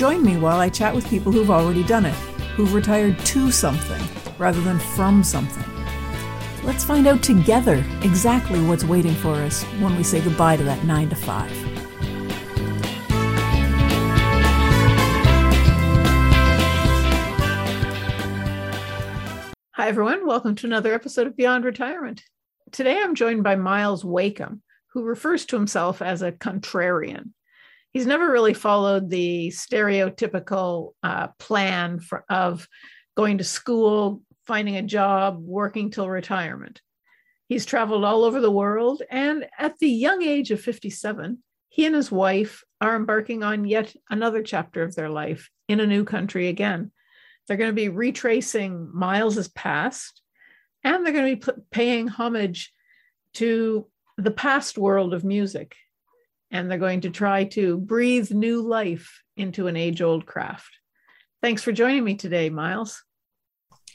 Join me while I chat with people who've already done it, who've retired to something rather than from something. Let's find out together exactly what's waiting for us when we say goodbye to that 9 to 5. Hi, everyone. Welcome to another episode of Beyond Retirement. Today I'm joined by Myles Wakeham, who refers to himself as a contrarian. He's never really followed the stereotypical uh, plan for, of going to school, finding a job, working till retirement. He's traveled all over the world, and at the young age of 57, he and his wife are embarking on yet another chapter of their life in a new country again. They're going to be retracing Myles's past and they're going to be paying homage to the past world of music and they're going to try to breathe new life into an age old craft. Thanks for joining me today Myles.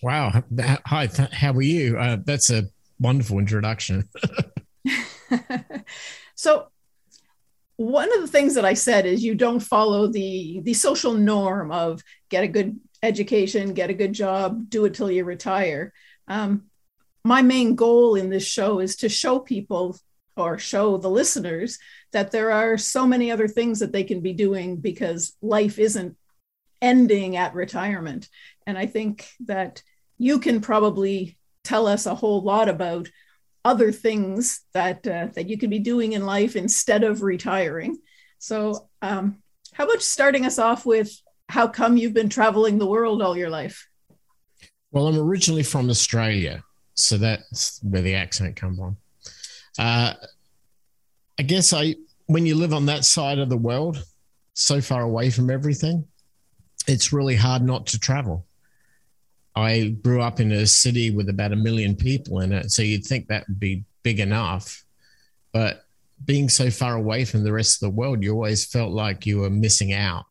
Wow. Hi how are you? Uh, that's a wonderful introduction. So one of the things that i said is you don't follow the the social norm of get a good education get a good job do it till you retire. Um, my main goal in this show is to show people or show the listeners that there are so many other things that they can be doing because life isn't ending at retirement. And I think that you can probably tell us a whole lot about other things that uh, that you can be doing in life instead of retiring. So, um, how about starting us off with how come you've been traveling the world all your life? Well, I'm originally from Australia, so that's where the accent comes from. Uh, I guess I, when you live on that side of the world, so far away from everything, it's really hard not to travel. I grew up in a city with about a million people in it, so you'd think that would be big enough. But being so far away from the rest of the world, you always felt like you were missing out.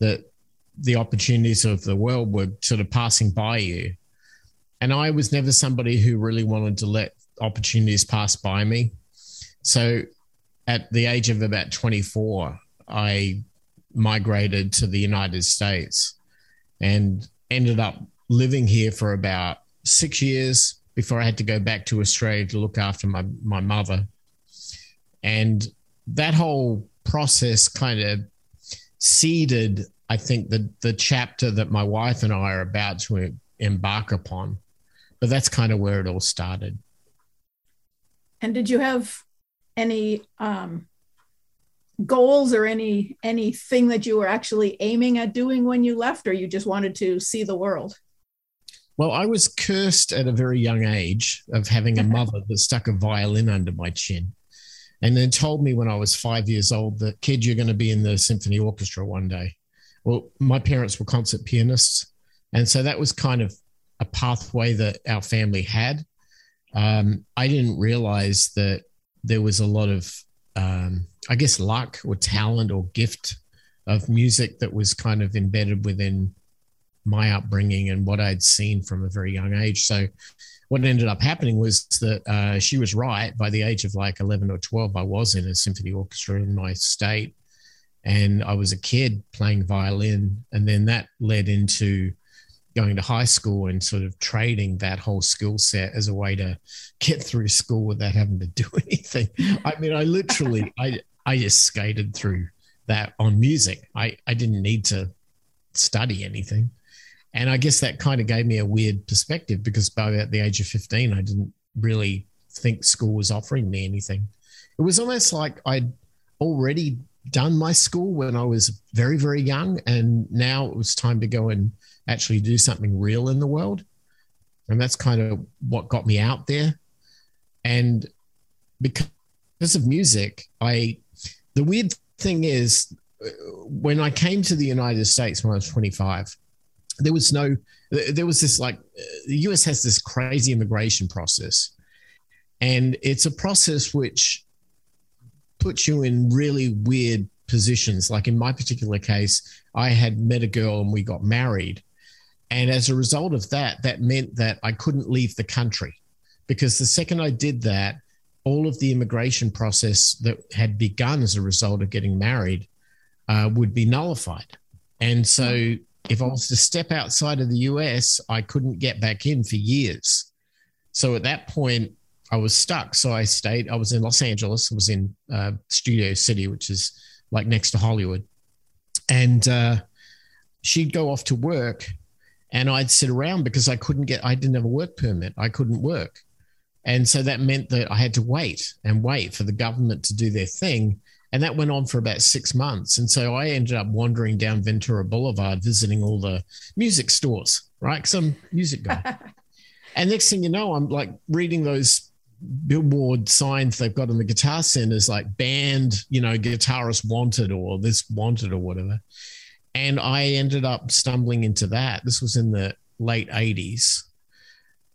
That the opportunities of the world were sort of passing by you and I was never somebody who really wanted to let opportunities pass by me. So at the age of about 24, I migrated to the United States and ended up living here for about six years before I had to go back to Australia to look after my, my mother. And that whole process kind of seeded, I think, the, the chapter that my wife and I are about to embark upon but that's kind of where it all started. And did you have any um, goals or any anything that you were actually aiming at doing when you left, or you just wanted to see the world? Well, I was cursed at a very young age of having a mother that stuck a violin under my chin and then told me when I was five years old that, kid, you're going to be in the symphony orchestra one day. Well, my parents were concert pianists. And so that was kind of a pathway that our family had. Um, I didn't realize that there was a lot of, um, I guess, luck or talent or gift of music that was kind of embedded within my upbringing and what I'd seen from a very young age. So, what ended up happening was that uh, she was right. By the age of like 11 or 12, I was in a symphony orchestra in my state. And I was a kid playing violin. And then that led into going to high school and sort of trading that whole skill set as a way to get through school without having to do anything. I mean, I literally, I, I just skated through that on music. I, I didn't need to study anything. And I guess that kind of gave me a weird perspective because by about the age of 15, I didn't really think school was offering me anything. It was almost like I'd already done my school when I was very, very young. And now it was time to go and actually do something real in the world. And that's kind of what got me out there. And because of music, I, the weird thing is, uh, when I came to the United States when I was 25, there was no, there was this like, uh, the US has this crazy immigration process. And it's a process which puts you in really weird positions. Like in my particular case, I had met a girl and we got married. And as a result of that, that meant that I couldn't leave the country because the second I did that, all of the immigration process that had begun as a result of getting married uh, would be nullified. And so if I was to step outside of the US, I couldn't get back in for years. So at that point, I was stuck. So I stayed, I was in Los Angeles, I was in uh, Studio City, which is like next to Hollywood. And uh, she'd go off to work and I'd sit around because I couldn't get, I didn't have a work permit. I couldn't work. And so that meant that I had to wait and wait for the government to do their thing. And that went on for about six months. And so I ended up wandering down Ventura Boulevard, visiting all the music stores, right? Because I'm a music guy. and next thing you know, I'm like reading those billboard signs they've got in the guitar centers, like band, you know, guitarist wanted or this wanted or whatever. And I ended up stumbling into that. This was in the late 80s.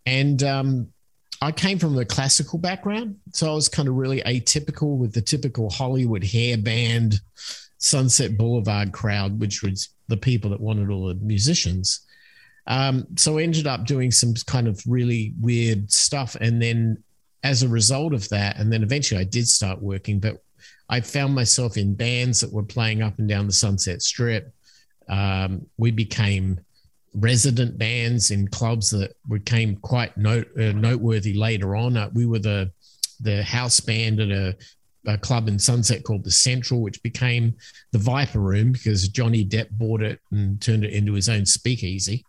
And um, I came from a classical background, so I was kind of really atypical with the typical Hollywood hair band, Sunset Boulevard crowd, which was the people that wanted all the musicians. Um, so I ended up doing some kind of really weird stuff, and then as a result of that, and then eventually I did start working, but I found myself in bands that were playing up and down the Sunset Strip. Um, we became resident bands in clubs that became quite note, uh, noteworthy later on. Uh, we were the the house band at a, a, club in Sunset called the Central, which became the Viper Room because Johnny Depp bought it and turned it into his own speakeasy.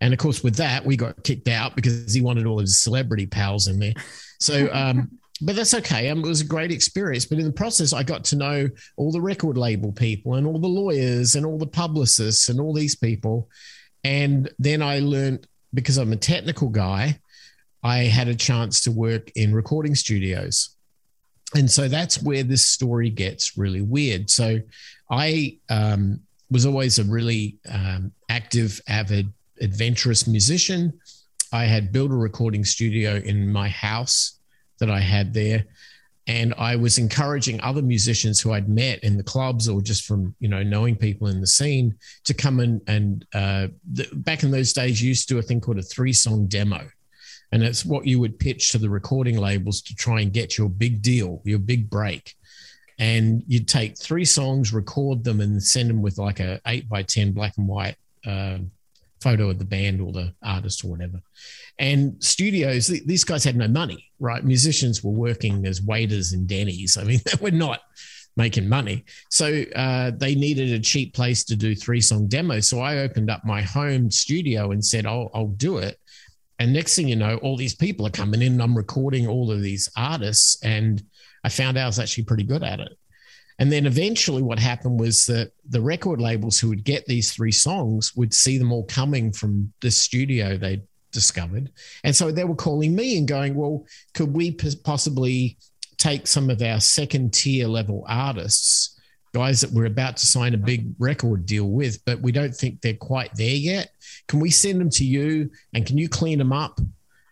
And of course, with that, we got kicked out because he wanted all his celebrity pals in there. So, um, but that's okay. Um, it was a great experience. But in the process, I got to know all the record label people and all the lawyers and all the publicists and all these people. And then I learned because I'm a technical guy, I had a chance to work in recording studios. And so that's where this story gets really weird. So I um, was always a really um, active, avid, adventurous musician. I had built a recording studio in my house that I had there and I was encouraging other musicians who I'd met in the clubs or just from you know knowing people in the scene to come in and uh, the, back in those days you used to do a thing called a three song demo, and it's what you would pitch to the recording labels to try and get your big deal, your big break, and you'd take three songs, record them, and send them with like a eight by ten black and white. Uh, photo of the band or the artist or whatever. And studios, these guys had no money, right? Musicians were working as waiters in Denny's. I mean, they were not making money. So uh, they needed a cheap place to do three song demos. So I opened up my home studio and said, I'll, I'll do it. And next thing you know, all these people are coming in and I'm recording all of these artists. And I found out I was actually pretty good at it. And then eventually, what happened was that the record labels who would get these three songs would see them all coming from the studio they discovered. And so they were calling me and going, Well, could we possibly take some of our second tier level artists, guys that we're about to sign a big record deal with, but we don't think they're quite there yet? Can we send them to you and can you clean them up?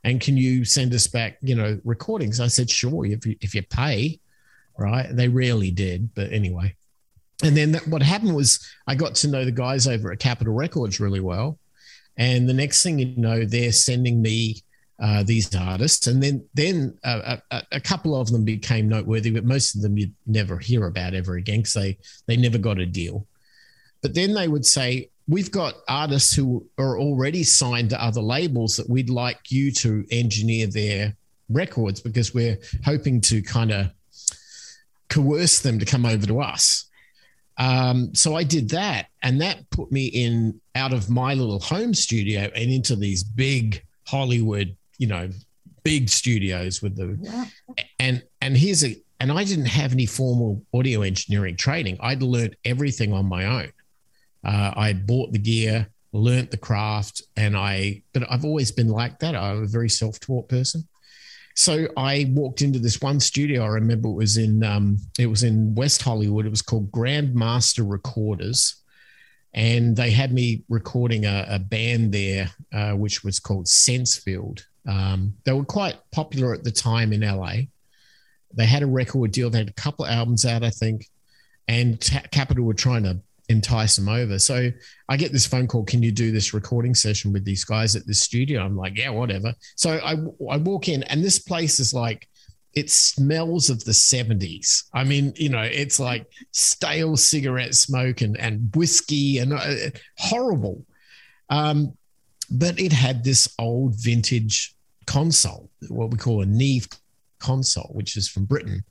And can you send us back, you know, recordings? I said, sure, if you, if you pay right? They rarely did, but anyway. And then what happened was I got to know the guys over at Capitol Records really well. And the next thing you know, they're sending me uh, these artists, and then then uh, a, a, couple of them became noteworthy, but most of them you'd never hear about ever again because they they never got a deal. But then they would say, "We've got artists who are already signed to other labels that we'd like you to engineer their records because we're hoping to kind of coerce them to come over to us. Um, so I did that, and that put me in out of my little home studio and into these big Hollywood, you know, big studios with the yeah. and and here's a and I didn't have any formal audio engineering training. I'd learned everything on my own. Uh, I bought the gear, learnt the craft, and I. But I've always been like that. I'm a very self-taught person. So I walked into this one studio. I remember it was in um, it was in West Hollywood. It was called Grandmaster Recorders, and they had me recording a, a band there, uh, which was called Sensefield. Um, they were quite popular at the time in LA. They had a record deal. They had a couple albums out, I think, and Capitol were trying to entice them over. So I get this phone call. Can you do this recording session with these guys at the studio? I'm like, yeah, whatever. So I I walk in, and this place is like it smells of the 70s. I mean, you know, it's like stale cigarette smoke and, and whiskey and uh, horrible. Um, but it had this old vintage console, what we call a Neve console, which is from Britain.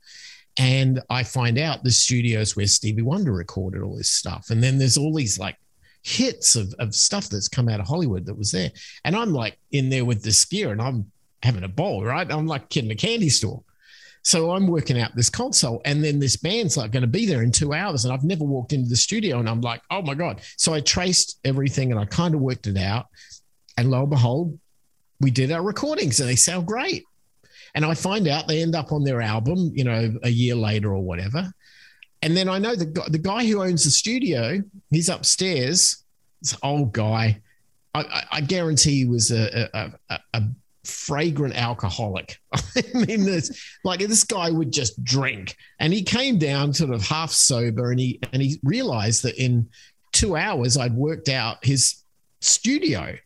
And I find out the studios where Stevie Wonder recorded all this stuff. And then there's all these like hits of, of stuff that's come out of Hollywood that was there. And I'm like in there with this gear and I'm having a ball, right? I'm like kid in a candy store. So I'm working out this console, and then this band's like going to be there in two hours, and I've never walked into the studio, and I'm like, oh my god! So I traced everything, and I kind of worked it out, and lo and behold, we did our recordings, and they sound great. And I find out they end up on their album, you know, a year later or whatever. And then I know the the guy who owns the studio, he's upstairs. This old guy. I, I, I guarantee he was a, a, a, a fragrant alcoholic. I mean, this like this guy would just drink, and he came down sort of half sober, and he and he realized that in two hours I'd worked out his studio,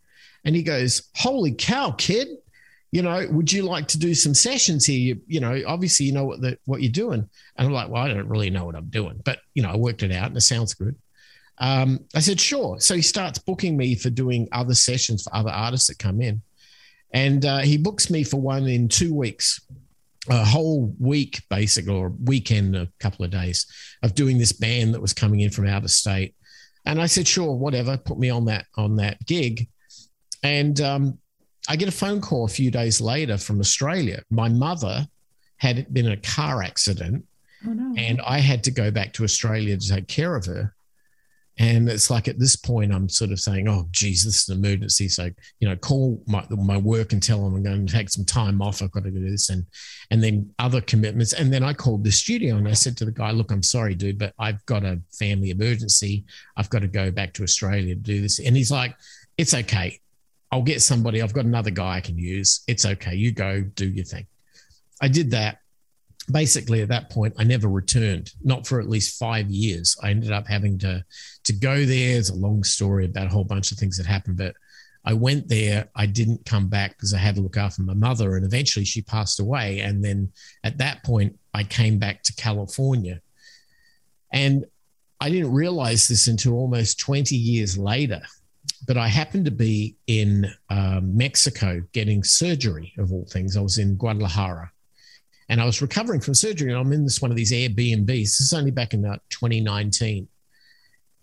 and he goes, "Holy cow, kid! You know, would you like to do some sessions here? You, you know, obviously you know what the what you're doing." And I'm like, "Well, I don't really know what I'm doing, but you know, I worked it out, and it sounds good." Um, I said, "Sure." So he starts booking me for doing other sessions for other artists that come in. And uh, he books me for one in two weeks, a whole week, basically, or weekend, a couple of days of doing this band that was coming in from out of state. And I said, sure, whatever, put me on that on that gig. And um, I get a phone call a few days later from Australia. My mother had been in a car accident, oh, no. and I had to go back to Australia to take care of her. And it's like at this point, I'm sort of saying, "Oh, geez, this is an emergency." So you know, call my, my work and tell them I'm going to take some time off. I've got to do this, and and then other commitments. And then I called the studio and I said to the guy, "Look, I'm sorry, dude, but I've got a family emergency. I've got to go back to Australia to do this." And he's like, "It's okay. I'll get somebody. I've got another guy I can use. It's okay. You go do your thing." I did that basically at that point i never returned not for at least five years i ended up having to to go there it's a long story about a whole bunch of things that happened but i went there i didn't come back because i had to look after my mother and eventually she passed away and then at that point i came back to california and i didn't realize this until almost 20 years later but I happened to be in um, Mexico getting surgery of all things. I was in Guadalajara and I was recovering from surgery, and I'm in this one of these Airbnbs. This is only back in uh, 2019,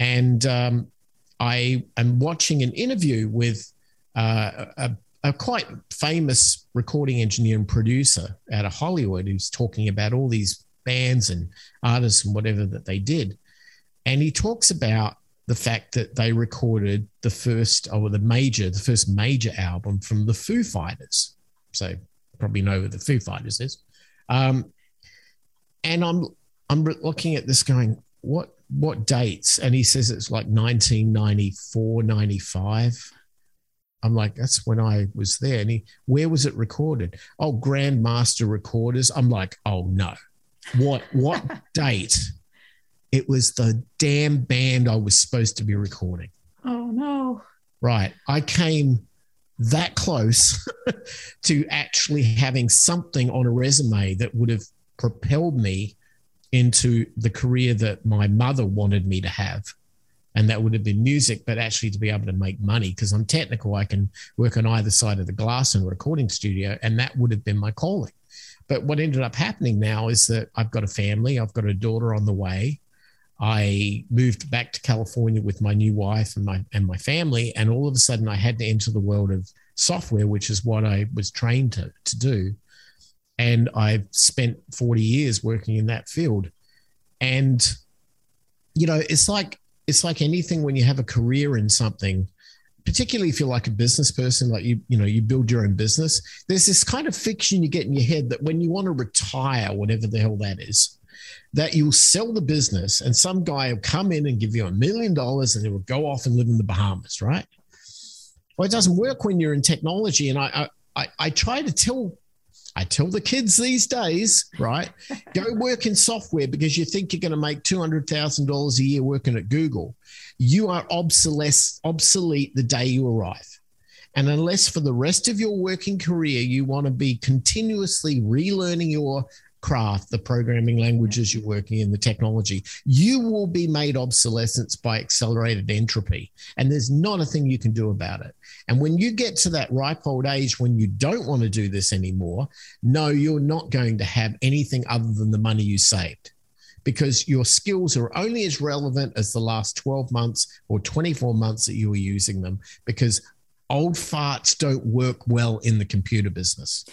and um, I am watching an interview with uh, a, a, quite famous recording engineer and producer out of Hollywood who's talking about all these bands and artists and whatever that they did, and he talks about the fact that they recorded the first or the major, the first major album from the Foo Fighters. So probably know who the Foo Fighters is. Um, and I'm I'm looking at this going, what what dates? And he says it's like 1994, 95. I'm like, that's when I was there. And he, where was it recorded? Oh, Grandmaster Recorders. I'm like, oh no. What what date? It was the damn band I was supposed to be recording. Oh no. Right. I came that close to actually having something on a resume that would have propelled me into the career that my mother wanted me to have. And that would have been music, but actually to be able to make money because I'm technical. I can work on either side of the glass in a recording studio, and that would have been my calling. But what ended up happening now is that I've got a family, I've got a daughter on the way. I moved back to California with my new wife and my and my family, and all of a sudden I had to enter the world of software, which is what I was trained to, to do. And I've spent 40 years working in that field. And, you know, it's like it's like anything when you have a career in something, particularly if you're like a business person, like you, you know, you build your own business, there's this kind of fiction you get in your head that when you want to retire, whatever the hell that is, that you'll sell the business and some guy will come in and give you a million dollars and he will go off and live in the Bahamas, right? Well, it doesn't work when you're in technology. And I, I, I try to tell I tell the kids these days, right? Go work in software because you think you're going to make $200,000 a year working at Google. You are obsolete, obsolete the day you arrive. And unless for the rest of your working career, you want to be continuously relearning your craft, the programming languages you're working in, the technology, you will be made obsolescence by accelerated entropy. And there's not a thing you can do about it. And when you get to that ripe old age when you don't want to do this anymore, no, you're not going to have anything other than the money you saved because your skills are only as relevant as the last 12 months or 24 months that you were using them because old farts don't work well in the computer business,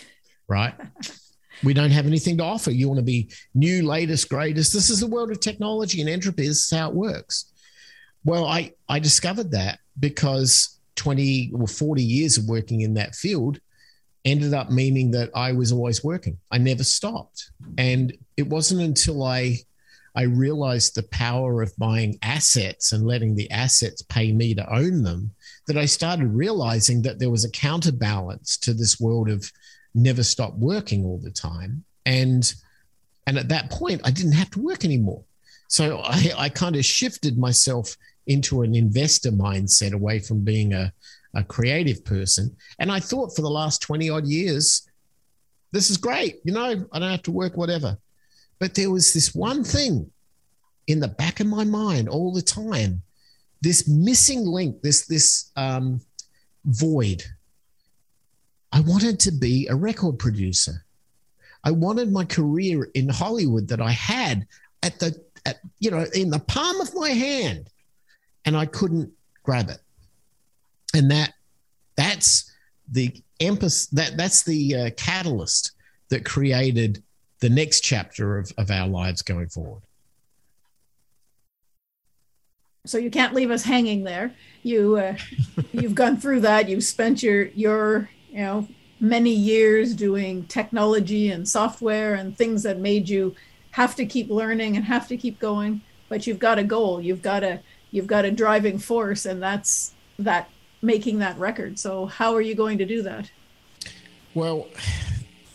right? we don't have anything to offer. You want to be new, latest, greatest. This is the world of technology and entropy. This is how it works. Well, I, I discovered that because 20 or 40 years of working in that field ended up meaning that I was always working. I never stopped. And it wasn't until I I realized the power of buying assets and letting the assets pay me to own them that I started realizing that there was a counterbalance to this world of never stop working all the time. And and at that point, I didn't have to work anymore. So I, I kind of shifted myself into an investor mindset away from being a, a creative person. And I thought for the last 20 odd years, this is great. You know, I don't have to work, whatever. But there was this one thing in the back of my mind all the time this missing link, this, this um, void I wanted to be a record producer. I wanted my career in Hollywood that I had at the at, you know in the palm of my hand, and I couldn't grab it. And that that's the emphasis that that's the uh, catalyst that created the next chapter of, of our lives going forward. So you can't leave us hanging there. You uh, you've gone through that. You've spent your your you know many years doing technology and software and things that made you have to keep learning and have to keep going but you've got a goal. You've got a you've got a driving force and that's that making that record. So how are you going to do that? Well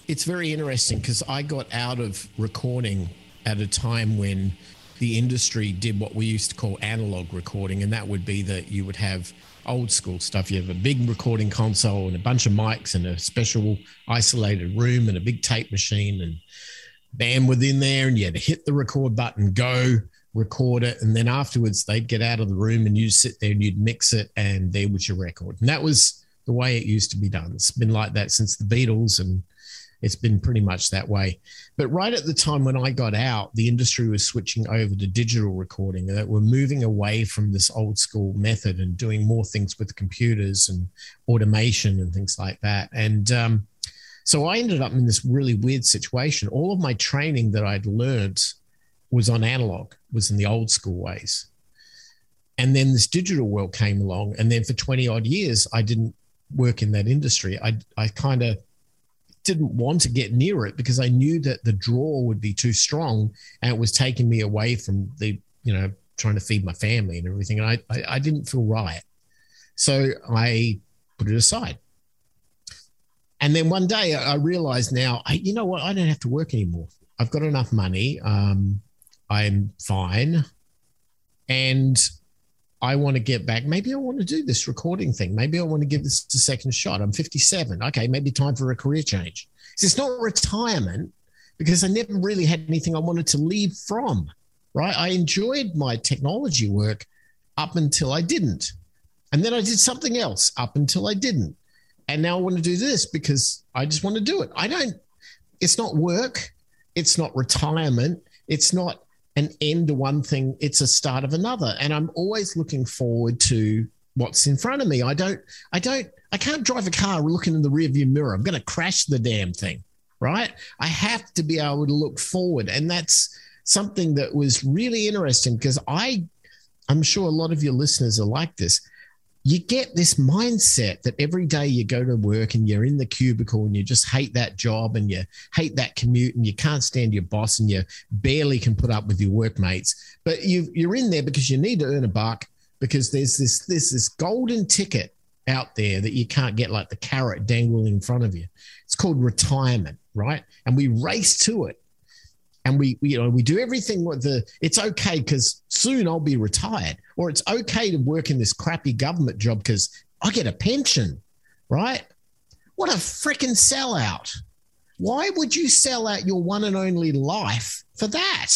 it's very interesting because i got out of recording at a time when the industry did what we used to call analog recording and that would be that you would have old school stuff. You have a big recording console and a bunch of mics and a special isolated room and a big tape machine and bandwidth in there, and you had to hit the record button, go record it, and then afterwards they'd get out of the room and you'd sit there and you'd mix it, and there was your record. And that was the way it used to be done. It's been like that since the Beatles and it's been pretty much that way. But right at the time when I got out, the industry was switching over to digital recording. That we're moving away from this old school method and doing more things with computers and automation and things like that. And um, so I ended up in this really weird situation. All of my training that I'd learned was on analog, was in the old school ways. And then this digital world came along. And then for 20 odd years, I didn't work in that industry. I, I kind of didn't want to get near it because I knew that the draw would be too strong and it was taking me away from the, you know, trying to feed my family and everything. And I, I, I didn't feel right. So I put it aside. And then one day I realized now, I, you know what? I don't have to work anymore. I've got enough money. Um, I'm fine. And I want to get back. Maybe I want to do this recording thing. Maybe I want to give this a second shot. I'm 57. Okay, maybe time for a career change. It's not retirement because I never really had anything I wanted to leave from, right? I enjoyed my technology work up until I didn't. And then I did something else up until I didn't. And now I want to do this because I just want to do it. I don't, it's not work. It's not retirement. It's not an end to one thing, it's a start of another. And I'm always looking forward to what's in front of me. I don't, I don't, I can't drive a car looking in the rearview mirror. I'm going to crash the damn thing, right? I have to be able to look forward. And that's something that was really interesting because I, I'm sure a lot of your listeners are like this. You get this mindset that every day you go to work and you're in the cubicle and you just hate that job and you hate that commute and you can't stand your boss and you barely can put up with your workmates. But you you're in there because you need to earn a buck because there's this this this golden ticket out there that you can't get like the carrot dangling in front of you. It's called retirement, right? And we race to it. And we, we you know we do everything with the it's okay because soon I'll be retired, or it's okay to work in this crappy government job because I get a pension, right? What a freaking sellout. Why would you sell out your one and only life for that?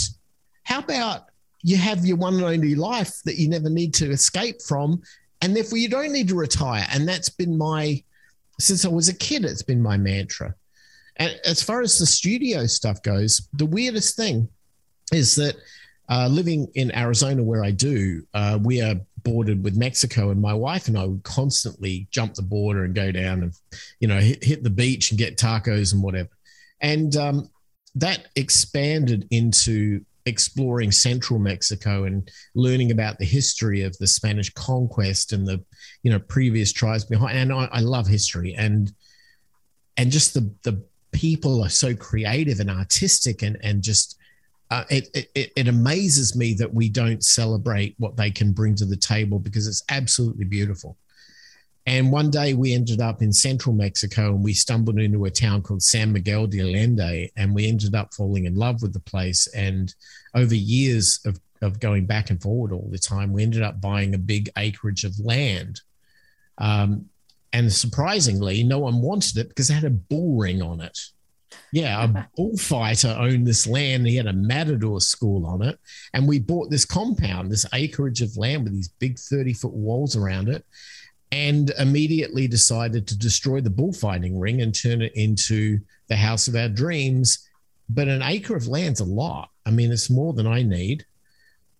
How about you have your one and only life that you never need to escape from and therefore you don't need to retire. And that's been my, since I was a kid, it's been my mantra. And as far as the studio stuff goes, the weirdest thing is that uh, living in Arizona, where I do, uh, we are bordered with Mexico, and my wife and I would constantly jump the border and go down and, you know, hit, hit the beach and get tacos and whatever. And um, that expanded into exploring central Mexico and learning about the history of the Spanish conquest and the you know previous tribes behind. And I, I love history and and just the the people are so creative and artistic and and just uh, it, it it amazes me that we don't celebrate what they can bring to the table because it's absolutely beautiful. And one day we ended up in central Mexico and we stumbled into a town called San Miguel de Allende and we ended up falling in love with the place. And over years of, of going back and forward all the time, we ended up buying a big acreage of land. Um, and surprisingly, no one wanted it because it had a bull ring on it. Yeah, a bullfighter owned this land. He had a matador school on it. And we bought this compound, this acreage of land with these big 30 foot walls around it and immediately decided to destroy the bullfighting ring and turn it into the house of our dreams. But an acre of land's a lot. I mean, it's more than I need.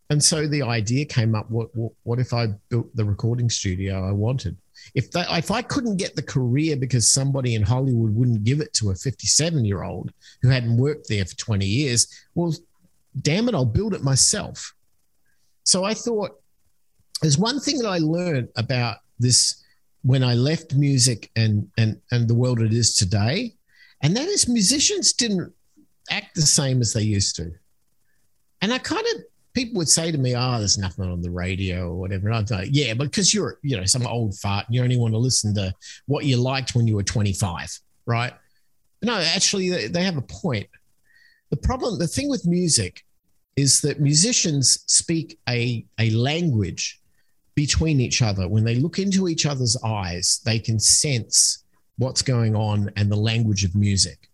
And so the idea came up: what what, what if I built the recording studio I wanted? If that, if I couldn't get the career because somebody in Hollywood wouldn't give it to a 57 year old who hadn't worked there for 20 years, well, damn it, I'll build it myself. So I thought there's one thing that I learned about this when I left music and and and the world it is today, and that is musicians didn't act the same as they used to. And I kind of people would say to me, "Oh, there's nothing on the radio or whatever." And I'd like, "Yeah, because you're you know some old fart. And you only want to listen to what you liked when you were 25, right?" No, actually, they have a point. The problem, the thing with music, is that musicians speak a a language between each other. When they look into each other's eyes, they can sense what's going on and the language of music.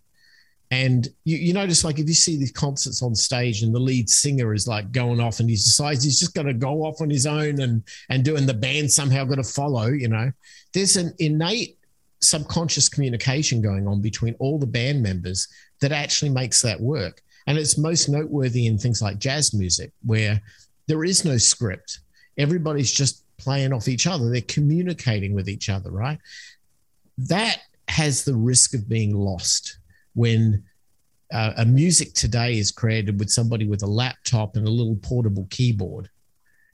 And you, you notice, like, if you see these concerts on stage and the lead singer is like going off and he decides he's just going to go off on his own and and doing the band somehow got to follow, you know, there's an innate subconscious communication going on between all the band members that actually makes that work. And it's most noteworthy in things like jazz music, where there is no script everybody's just playing off each other. They're communicating with each other, right? That has the risk of being lost when uh, a music today is created with somebody with a laptop and a little portable keyboard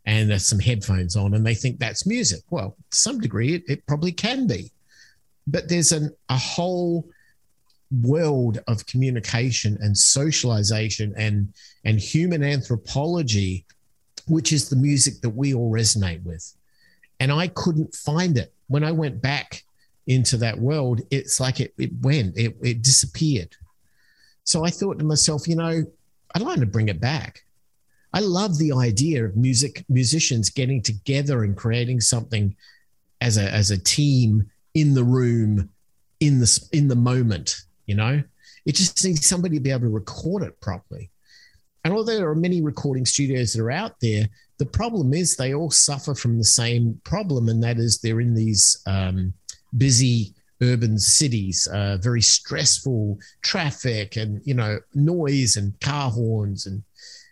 and there's some headphones on and they think that's music. Well, to some degree, it, it probably can be. But there's an, a whole world of communication and socialization and, and human anthropology which is the music that we all resonate with. And I couldn't find it. When I went back into that world, it's like it, it went, it, it disappeared. So I thought to myself, you know, I'd like to bring it back. I love the idea of music musicians getting together and creating something as a as a team in the room in the in the moment. You know, it just needs somebody to be able to record it properly. And although there are many recording studios that are out there, the problem is they all suffer from the same problem, and that is they're in these um, busy urban cities, uh, very stressful traffic and you know noise and car horns and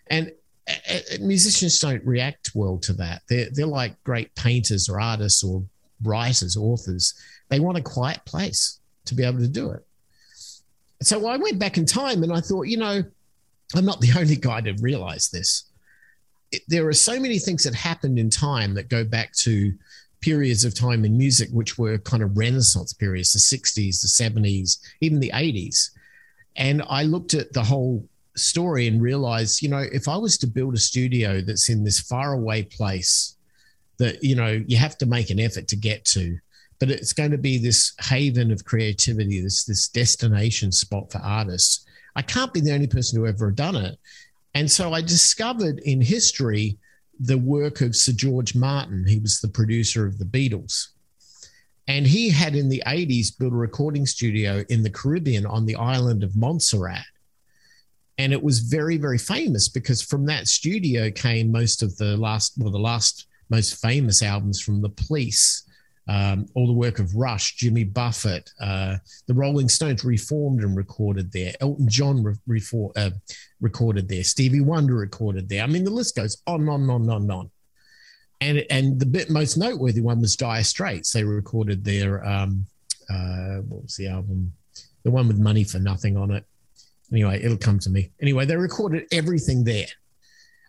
and uh, musicians don't react well to that. They're they're like great painters or artists or writers, authors. They want a quiet place to be able to do it. So I went back in time and I thought, you know, I'm not the only guy to realize this. It, there are so many things that happened in time that go back to periods of time in music which were kind of renaissance periods the 60s the 70s even the 80s and i looked at the whole story and realized you know if i was to build a studio that's in this faraway place that you know you have to make an effort to get to but it's going to be this haven of creativity this this destination spot for artists i can't be the only person who ever done it. And so i discovered in history the work of Sir George Martin. He was the producer of the Beatles. And he had in the 80s built a recording studio in the Caribbean on the island of Montserrat. And it was very, very famous because from that studio came most of the last, well, the last most famous albums from the police um, all the work of Rush, Jimmy Buffett, uh, the Rolling Stones reformed and recorded there. Elton John re- reform, uh, recorded there. Stevie Wonder recorded there. I mean, the list goes on and on on on. And, and the bit most noteworthy one was Dire Straits. They recorded their, um, uh, what was the album? The one with Money for Nothing on it. Anyway, it'll come to me. Anyway, they recorded everything there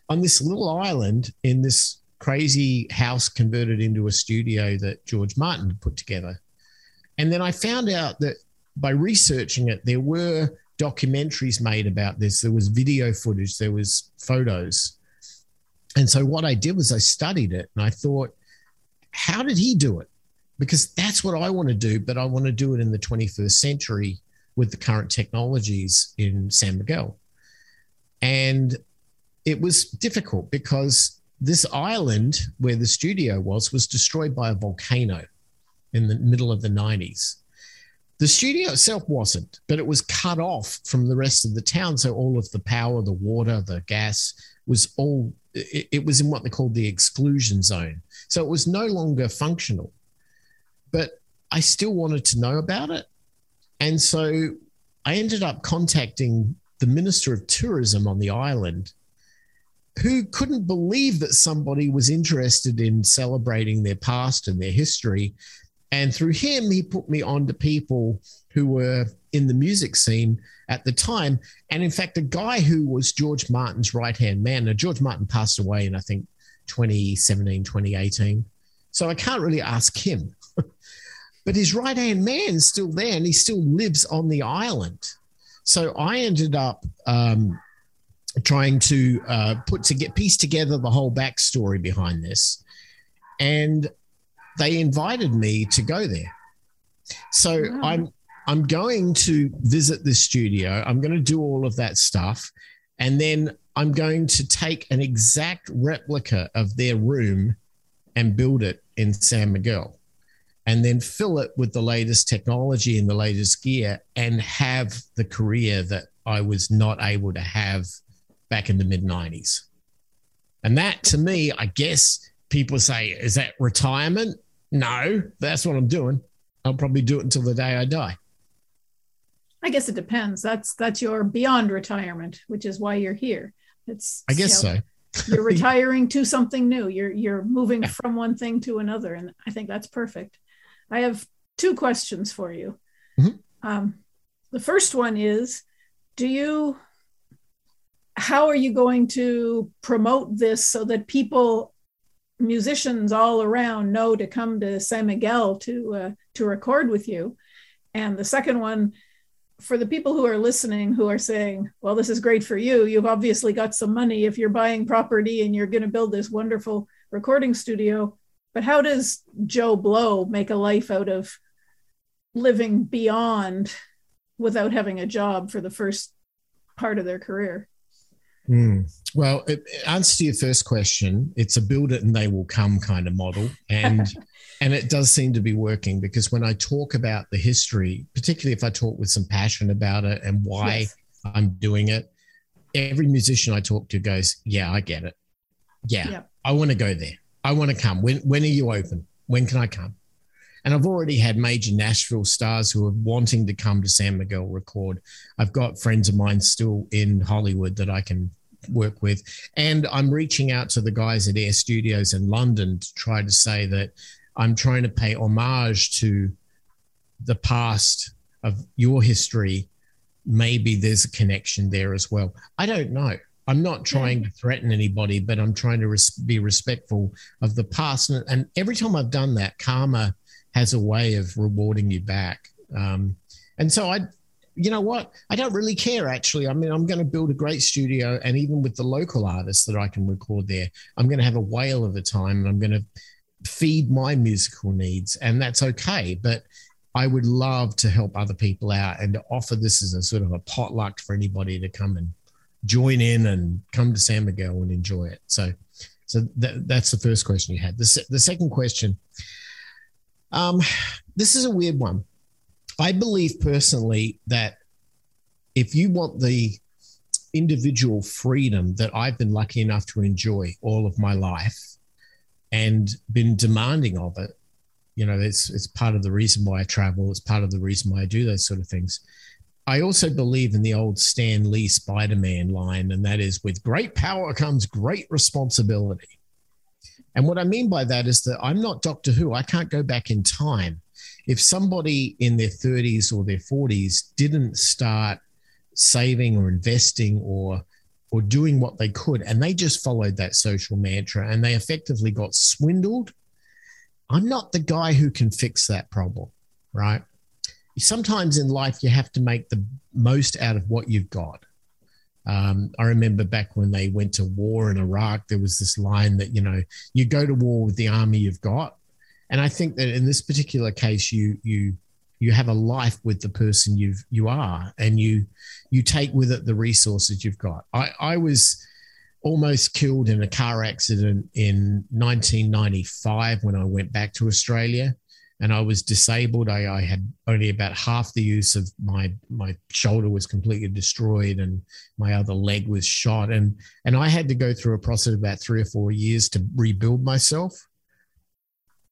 on this little island in this crazy house converted into a studio that George Martin put together. And then I found out that by researching it, there were documentaries made about this. There was video footage, there was photos. And so what I did was I studied it and I thought, how did he do it? Because that's what I want to do, but I want to do it in the 21st century with the current technologies in San Miguel. And it was difficult because this island where the studio was was destroyed by a volcano in the middle of the 90s. The studio itself wasn't, but it was cut off from the rest of the town. So all of the power, the water, the gas was all, it, it was in what they called the exclusion zone. So it was no longer functional. But I still wanted to know about it. And so I ended up contacting the Minister of Tourism on the island who couldn't believe that somebody was interested in celebrating their past and their history. And through him, he put me on to people who were in the music scene at the time. And in fact, a guy who was George Martin's right hand man. Now, George Martin passed away in, I think, 2017, 2018. So I can't really ask him. but his right hand man's still there and he still lives on the island. So I ended up um, trying to uh, put to get piece together the whole backstory behind this, and they invited me to go there. So wow. I'm I'm going to visit the studio. I'm going to do all of that stuff, and then I'm going to take an exact replica of their room and build it in San Miguel and then fill it with the latest technology and the latest gear and have the career that I was not able to have back in the mid 90s. And that to me, I guess people say, is that retirement? No, that's what I'm doing. I'll probably do it until the day I die. I guess it depends. That's that's your beyond retirement, which is why you're here. It's I guess you know, so. you're retiring to something new. You're you're moving from one thing to another, and I think that's perfect. I have two questions for you. Mm-hmm. Um, the first one is, do you how are you going to promote this so that people musicians all around know to come to San Miguel to uh, to record with you? And the second one for the people who are listening who are saying well this is great for you. You've obviously got some money if you're buying property and you're going to build this wonderful recording studio but how does Joe Blow make a life out of living beyond without having a job for the first part of their career Mm. Well, it, answer to your first question, it's a build it and they will come kind of model, and and it does seem to be working because when I talk about the history, particularly if I talk with some passion about it and why yes. I'm doing it, every musician I talk to goes, "Yeah, I get it. Yeah, yep. I want to go there. I want to come. When when are you open? When can I come?" And I've already had major Nashville stars who are wanting to come to San Miguel record. I've got friends of mine still in Hollywood that I can work with. And I'm reaching out to the guys at Air Studios in London to try to say that I'm trying to pay homage to the past of your history. Maybe there's a connection there as well. I don't know. I'm not trying to threaten anybody, but I'm trying to res- be respectful of the past. And, and, every time I've done that, karma has a way of rewarding you back. Um, and so I, you know what? I don't really care actually. I mean, I'm going to build a great studio, and even with the local artists that I can record there, I'm going to have a whale of a time, and I'm going to feed my musical needs, and that's okay. But I would love to help other people out and to offer this as a sort of a potluck for anybody to come and join in and come to San Miguel and enjoy it. So, so that, that's the first question you had. The, the second question, um, this is a weird one. I believe personally that if you want the individual freedom that I've been lucky enough to enjoy all of my life and been demanding of it, you know, it's it's part of the reason why I travel. It's part of the reason why I do those sort of things. I also believe in the old Stan Lee Spider Man line, and that is with great power comes great responsibility. And what I mean by that is that I'm not Doctor Who. I can't go back in time. If somebody in their 30s or their 40s didn't start saving or investing or or doing what they could and they just followed that social mantra and they effectively got swindled I'm not the guy who can fix that problem, right? Sometimes in life, you have to make the most out of what you've got. Um, I remember back when they went to war in Iraq, there was this line that, you know, you go to war with the army you've got. And I think that in this particular case, you, you, you have a life with the person you've you are and you you take with it the resources you've got i i was almost killed in a car accident in 1995 when I went back to Australia and I was disabled. I, I, had only about half the use of my my shoulder was completely destroyed and my other leg was shot and and I had to go through a process of about three or four years to rebuild myself.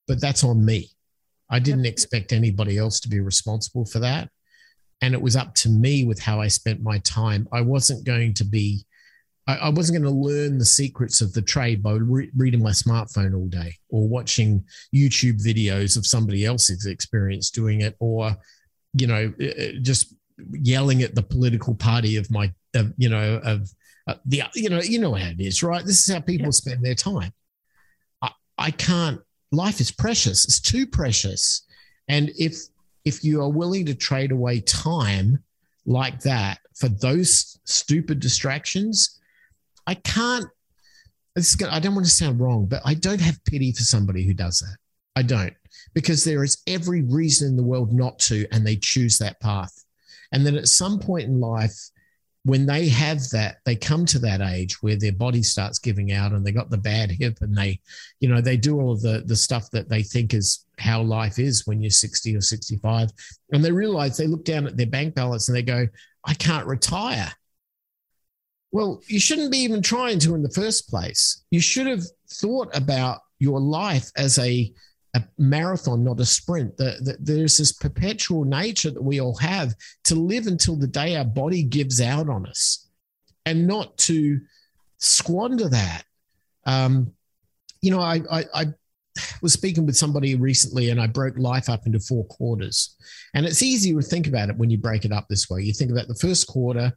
But that's on me. I didn't expect anybody else to be responsible for that. And it was up to me with how I spent my time. I wasn't going to be I, I wasn't going to learn the secrets of the trade by re- reading my smartphone all day or watching YouTube videos of somebody else's experience doing it or, you know, uh, uh, just yelling at the political party of my, of, you know, of uh, the, you know, you know how it is, right? This is how people yeah. spend their time. I, I can't, life is precious. It's too precious. And if, if you are willing to trade away time like that for those stupid distractions, I can't. This gonna, I don't want to sound wrong, but I don't have pity for somebody who does that. I don't, because there is every reason in the world not to, and they choose that path. And then at some point in life, when they have that, they come to that age where their body starts giving out and they got the bad hip and they, you know, they do all of the, the stuff that they think is how life is when you're 60 or 65. And they realize they look down at their bank balance and they go, I can't retire. Well, you shouldn't be even trying to in the first place. You should have thought about your life as a, a marathon, not a sprint. The, the, there's this perpetual nature that we all have to live until the day our body gives out on us and not to squander that. Um, you know, I, I, I was speaking with somebody recently and I broke life up into four quarters. And it's easy to think about it when you break it up this way. You think about the first quarter,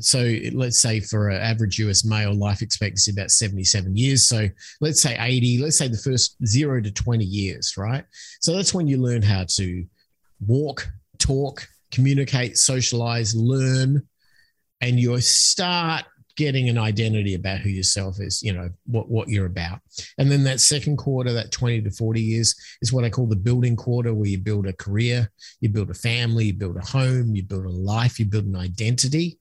so let's say for an average US male life expectancy about 77 years. So let's say 80, let's say the first zero to 20 years, right? So that's when you learn how to walk, talk, communicate, socialize, learn, and you start getting an identity about who yourself is, you know, what, what you're about. And then that second quarter, that 20 to 40 years, is what I call the building quarter, where you build a career, you build a family, you build a home, you build a life, you build an identity.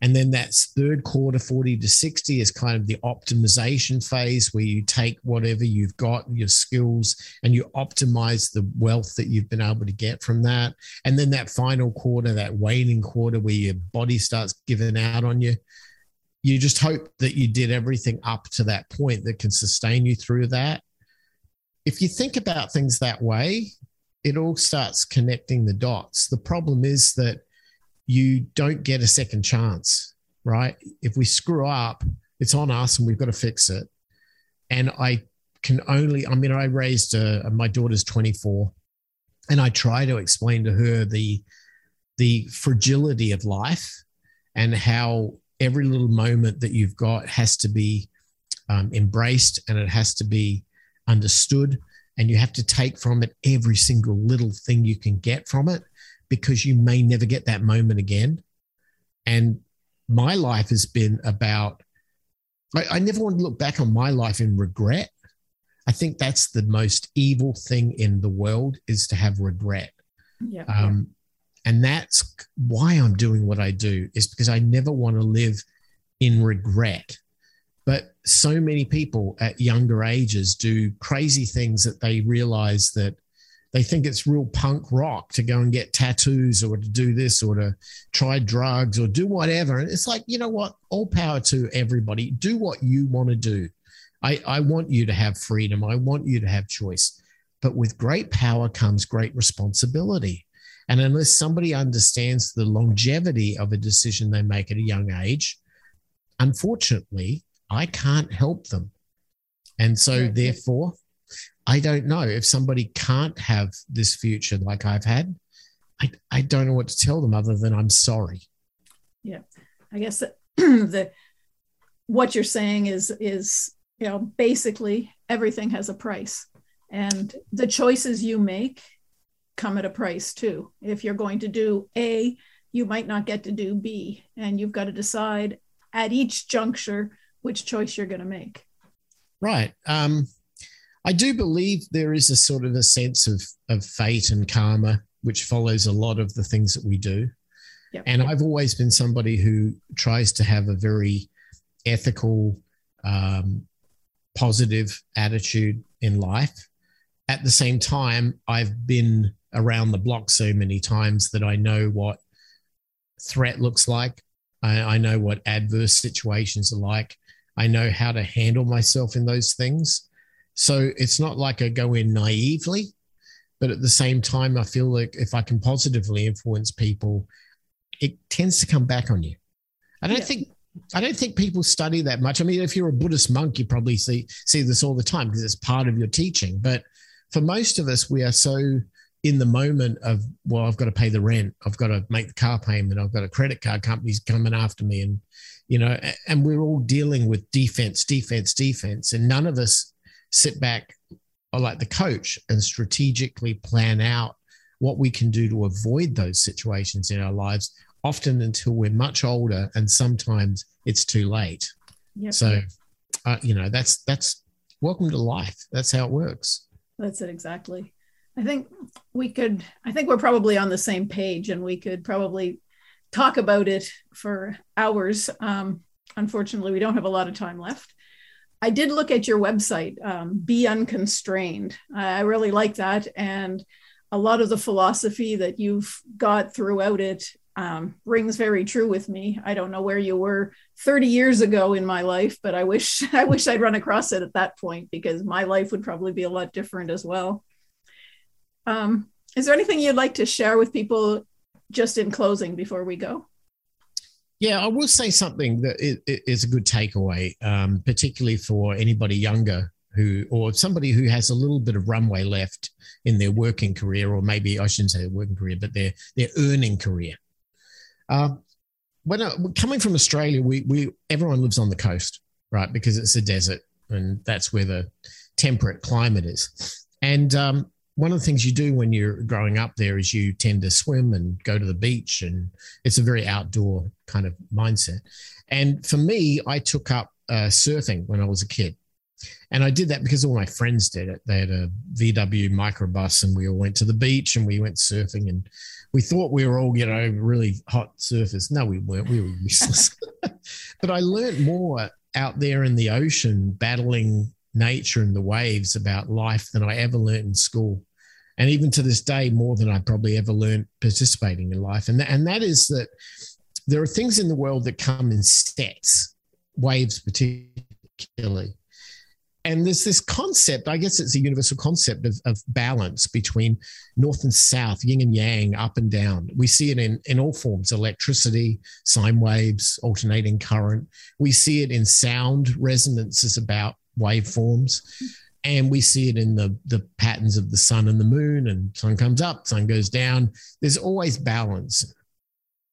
And then that's third quarter, 40 to 60 is kind of the optimization phase where you take whatever you've got, your skills, and you optimize the wealth that you've been able to get from that. And then that final quarter, that waning quarter where your body starts giving out on you. You just hope that you did everything up to that point that can sustain you through that. If you think about things that way, it all starts connecting the dots. The problem is that you don't get a second chance, right? If we screw up, it's on us and we've got to fix it. And I can only, I mean, I raised a, my daughter's 24 and I try to explain to her the, the fragility of life and how every little moment that you've got has to be um, embraced and it has to be understood. And you have to take from it every single little thing you can get from it because you may never get that moment again. And my life has been about, I, I never want to look back on my life in regret. I think that's the most evil thing in the world is to have regret. Yeah. Um, and that's why I'm doing what I do is because I never want to live in regret. But so many people at younger ages do crazy things that they realize that they think it's real punk rock to go and get tattoos or to do this or to try drugs or do whatever. And it's like, you know what? All power to everybody. Do what you want to do. I, I want you to have freedom. I want you to have choice. But with great power comes great responsibility. And unless somebody understands the longevity of a decision they make at a young age, unfortunately, I can't help them. And so, therefore, I don't know if somebody can't have this future like I've had. I, I don't know what to tell them other than I'm sorry. Yeah, I guess that the what you're saying is is you know basically everything has a price, and the choices you make come at a price too. If you're going to do A, you might not get to do B, and you've got to decide at each juncture which choice you're going to make. Right. Um, I do believe there is a sort of a sense of of fate and karma which follows a lot of the things that we do. Yep. And I've always been somebody who tries to have a very ethical, um, positive attitude in life. At the same time, I've been around the block so many times that I know what threat looks like. I, I know what adverse situations are like. I know how to handle myself in those things. So it's not like I go in naively, but at the same time, I feel like if I can positively influence people, it tends to come back on you. I don't yeah. think I don't think people study that much. I mean, if you're a Buddhist monk, you probably see see this all the time because it's part of your teaching. But for most of us, we are so in the moment of well, I've got to pay the rent, I've got to make the car payment, I've got a credit card company's coming after me, and you know, and we're all dealing with defense, defense, defense, and none of us sit back or like the coach and strategically plan out what we can do to avoid those situations in our lives often until we're much older and sometimes it's too late. Yep. so uh, you know that's that's welcome to life. That's how it works. That's it exactly. I think we could i think we're probably on the same page and we could probably talk about it for hours. Um, unfortunately we don't have a lot of time left I did look at your website, um, Be Unconstrained. I really like that. And a lot of the philosophy that you've got throughout it um, rings very true with me. I don't know where you were 30 years ago in my life, but I wish I wish I'd run across it at that point because my life would probably be a lot different as well. Um, is there anything you'd like to share with people just in closing before we go? Yeah, I will say something that is a good takeaway, um, particularly for anybody younger who, or somebody who has a little bit of runway left in their working career, or maybe I shouldn't say their working career, but their their earning career. Uh, when I, coming from Australia, we we everyone lives on the coast, right? Because it's a desert, and that's where the temperate climate is. And um, one of the things you do when you're growing up there is you tend to swim and go to the beach and it's a very outdoor kind of mindset. And for me i took up uh, surfing when i was a kid. And i did that because all my friends did it. They had a vw microbus and we all went to the beach and we went surfing and we thought we were all you know really hot surfers. No we weren't. We were useless. But i learned more out there in the ocean battling nature and the waves about life than I ever learned in school. And even to this day, more than I probably ever learned participating in life. And, and that is that there are things in the world that come in sets, waves particularly. And there's this concept, I guess it's a universal concept of, of balance between north and south, yin and yang, up and down. We see it in, in all forms electricity, sine waves, alternating current. We see it in sound. Resonance is about waveforms. And we see it in the, the patterns of the sun and the moon, and sun comes up, sun goes down. There's always balance.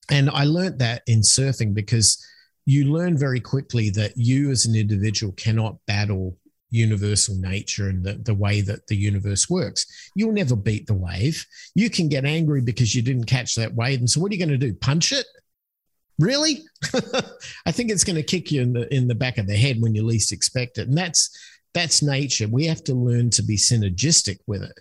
And I learned that in surfing because you learn very quickly that you as an individual cannot battle universal nature and the, the way that the universe works. You'll never beat the wave. You can get angry because you didn't catch that wave. And so what are you going to do? Punch it? Really? I think it's going to kick you in the in the back of the head when you least expect it. And that's that's nature. We have to learn to be synergistic with it.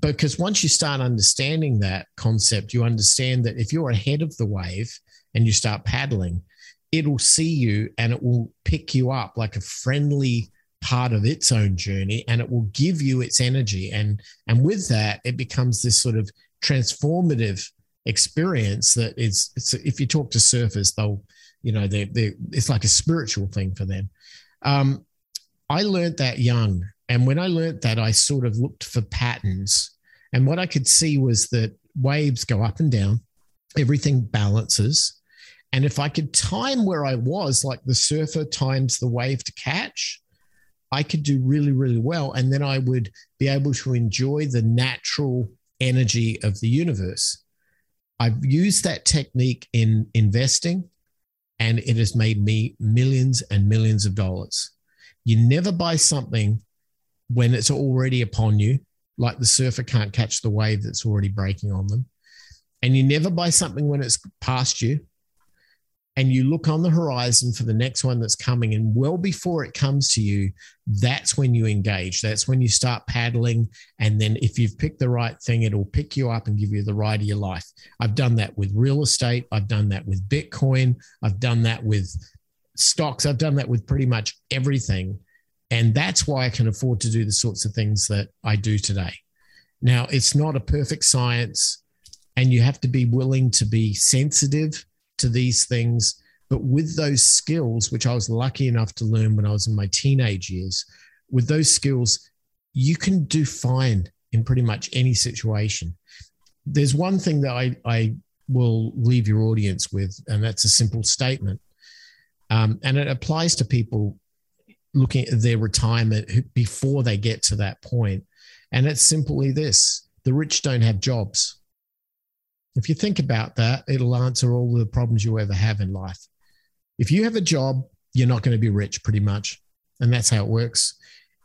Because once you start understanding that concept, you understand that if you're ahead of the wave and you start paddling, it'll see you and it will pick you up like a friendly part of its own journey and it will give you its energy and and with that it becomes this sort of transformative experience that is if you talk to surfers they'll you know they they it's like a spiritual thing for them um i learned that young and when i learned that i sort of looked for patterns and what i could see was that waves go up and down everything balances and if I could time where I was, like the surfer times the wave to catch, I could do really, really well. And then I would be able to enjoy the natural energy of the universe. I've used that technique in investing, and it has made me millions and millions of dollars. You never buy something when it's already upon you, like the surfer can't catch the wave that's already breaking on them. And you never buy something when it's past you, and you look on the horizon for the next one that's coming and well before it comes to you that's when you engage. That's when you start paddling and then if you've picked the right thing it'll pick you up and give you the ride of your life. I've done that with real estate. I've done that with bitcoin. I've done that with stocks. I've done that with pretty much everything. And that's why i can afford to do the sorts of things that i do today. Now it's not a perfect science and you have to be willing to be sensitive to these things. But with those skills, which I was lucky enough to learn when I was in my teenage years, with those skills, you can do fine in pretty much any situation. There's one thing that I, I will leave your audience with, and that's a simple statement. Um, and it applies to people looking at their retirement before they get to that point. And it's simply this the rich don't have jobs. If you think about that, it'll answer all the problems you ever have in life. If you have a job, you're not going to be rich pretty much. And that's how it works.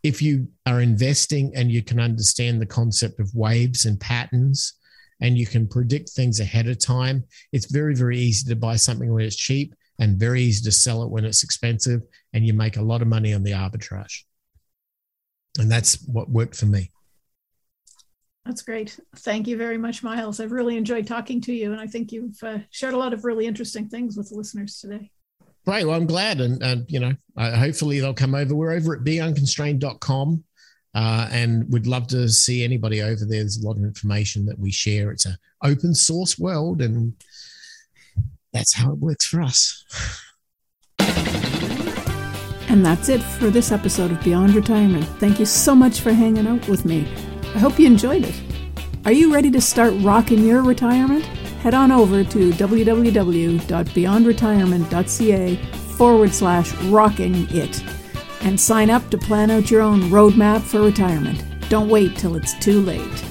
If you are investing and you can understand the concept of waves and patterns and you can predict things ahead of time, it's very, very easy to buy something when it's cheap and very easy to sell it when it's expensive. And you make a lot of money on the arbitrage. And that's what worked for me. That's great. Thank you very much, Myles. I've really enjoyed talking to you, and I think you've uh, shared a lot of really interesting things with the listeners today. Right. Well, I'm glad. And, and you know, uh, hopefully they'll come over. We're over at beunconstrained.com uh, and we'd love to see anybody over there. There's a lot of information that we share. It's an open source world, and that's how it works for us. And that's it for this episode of Beyond Retirement. Thank you so much for hanging out with me. I hope you enjoyed it. Are you ready to start rocking your retirement? Head on over to www.beyondretirement.ca forward slash rocking it and sign up to plan out your own roadmap for retirement. Don't wait till it's too late.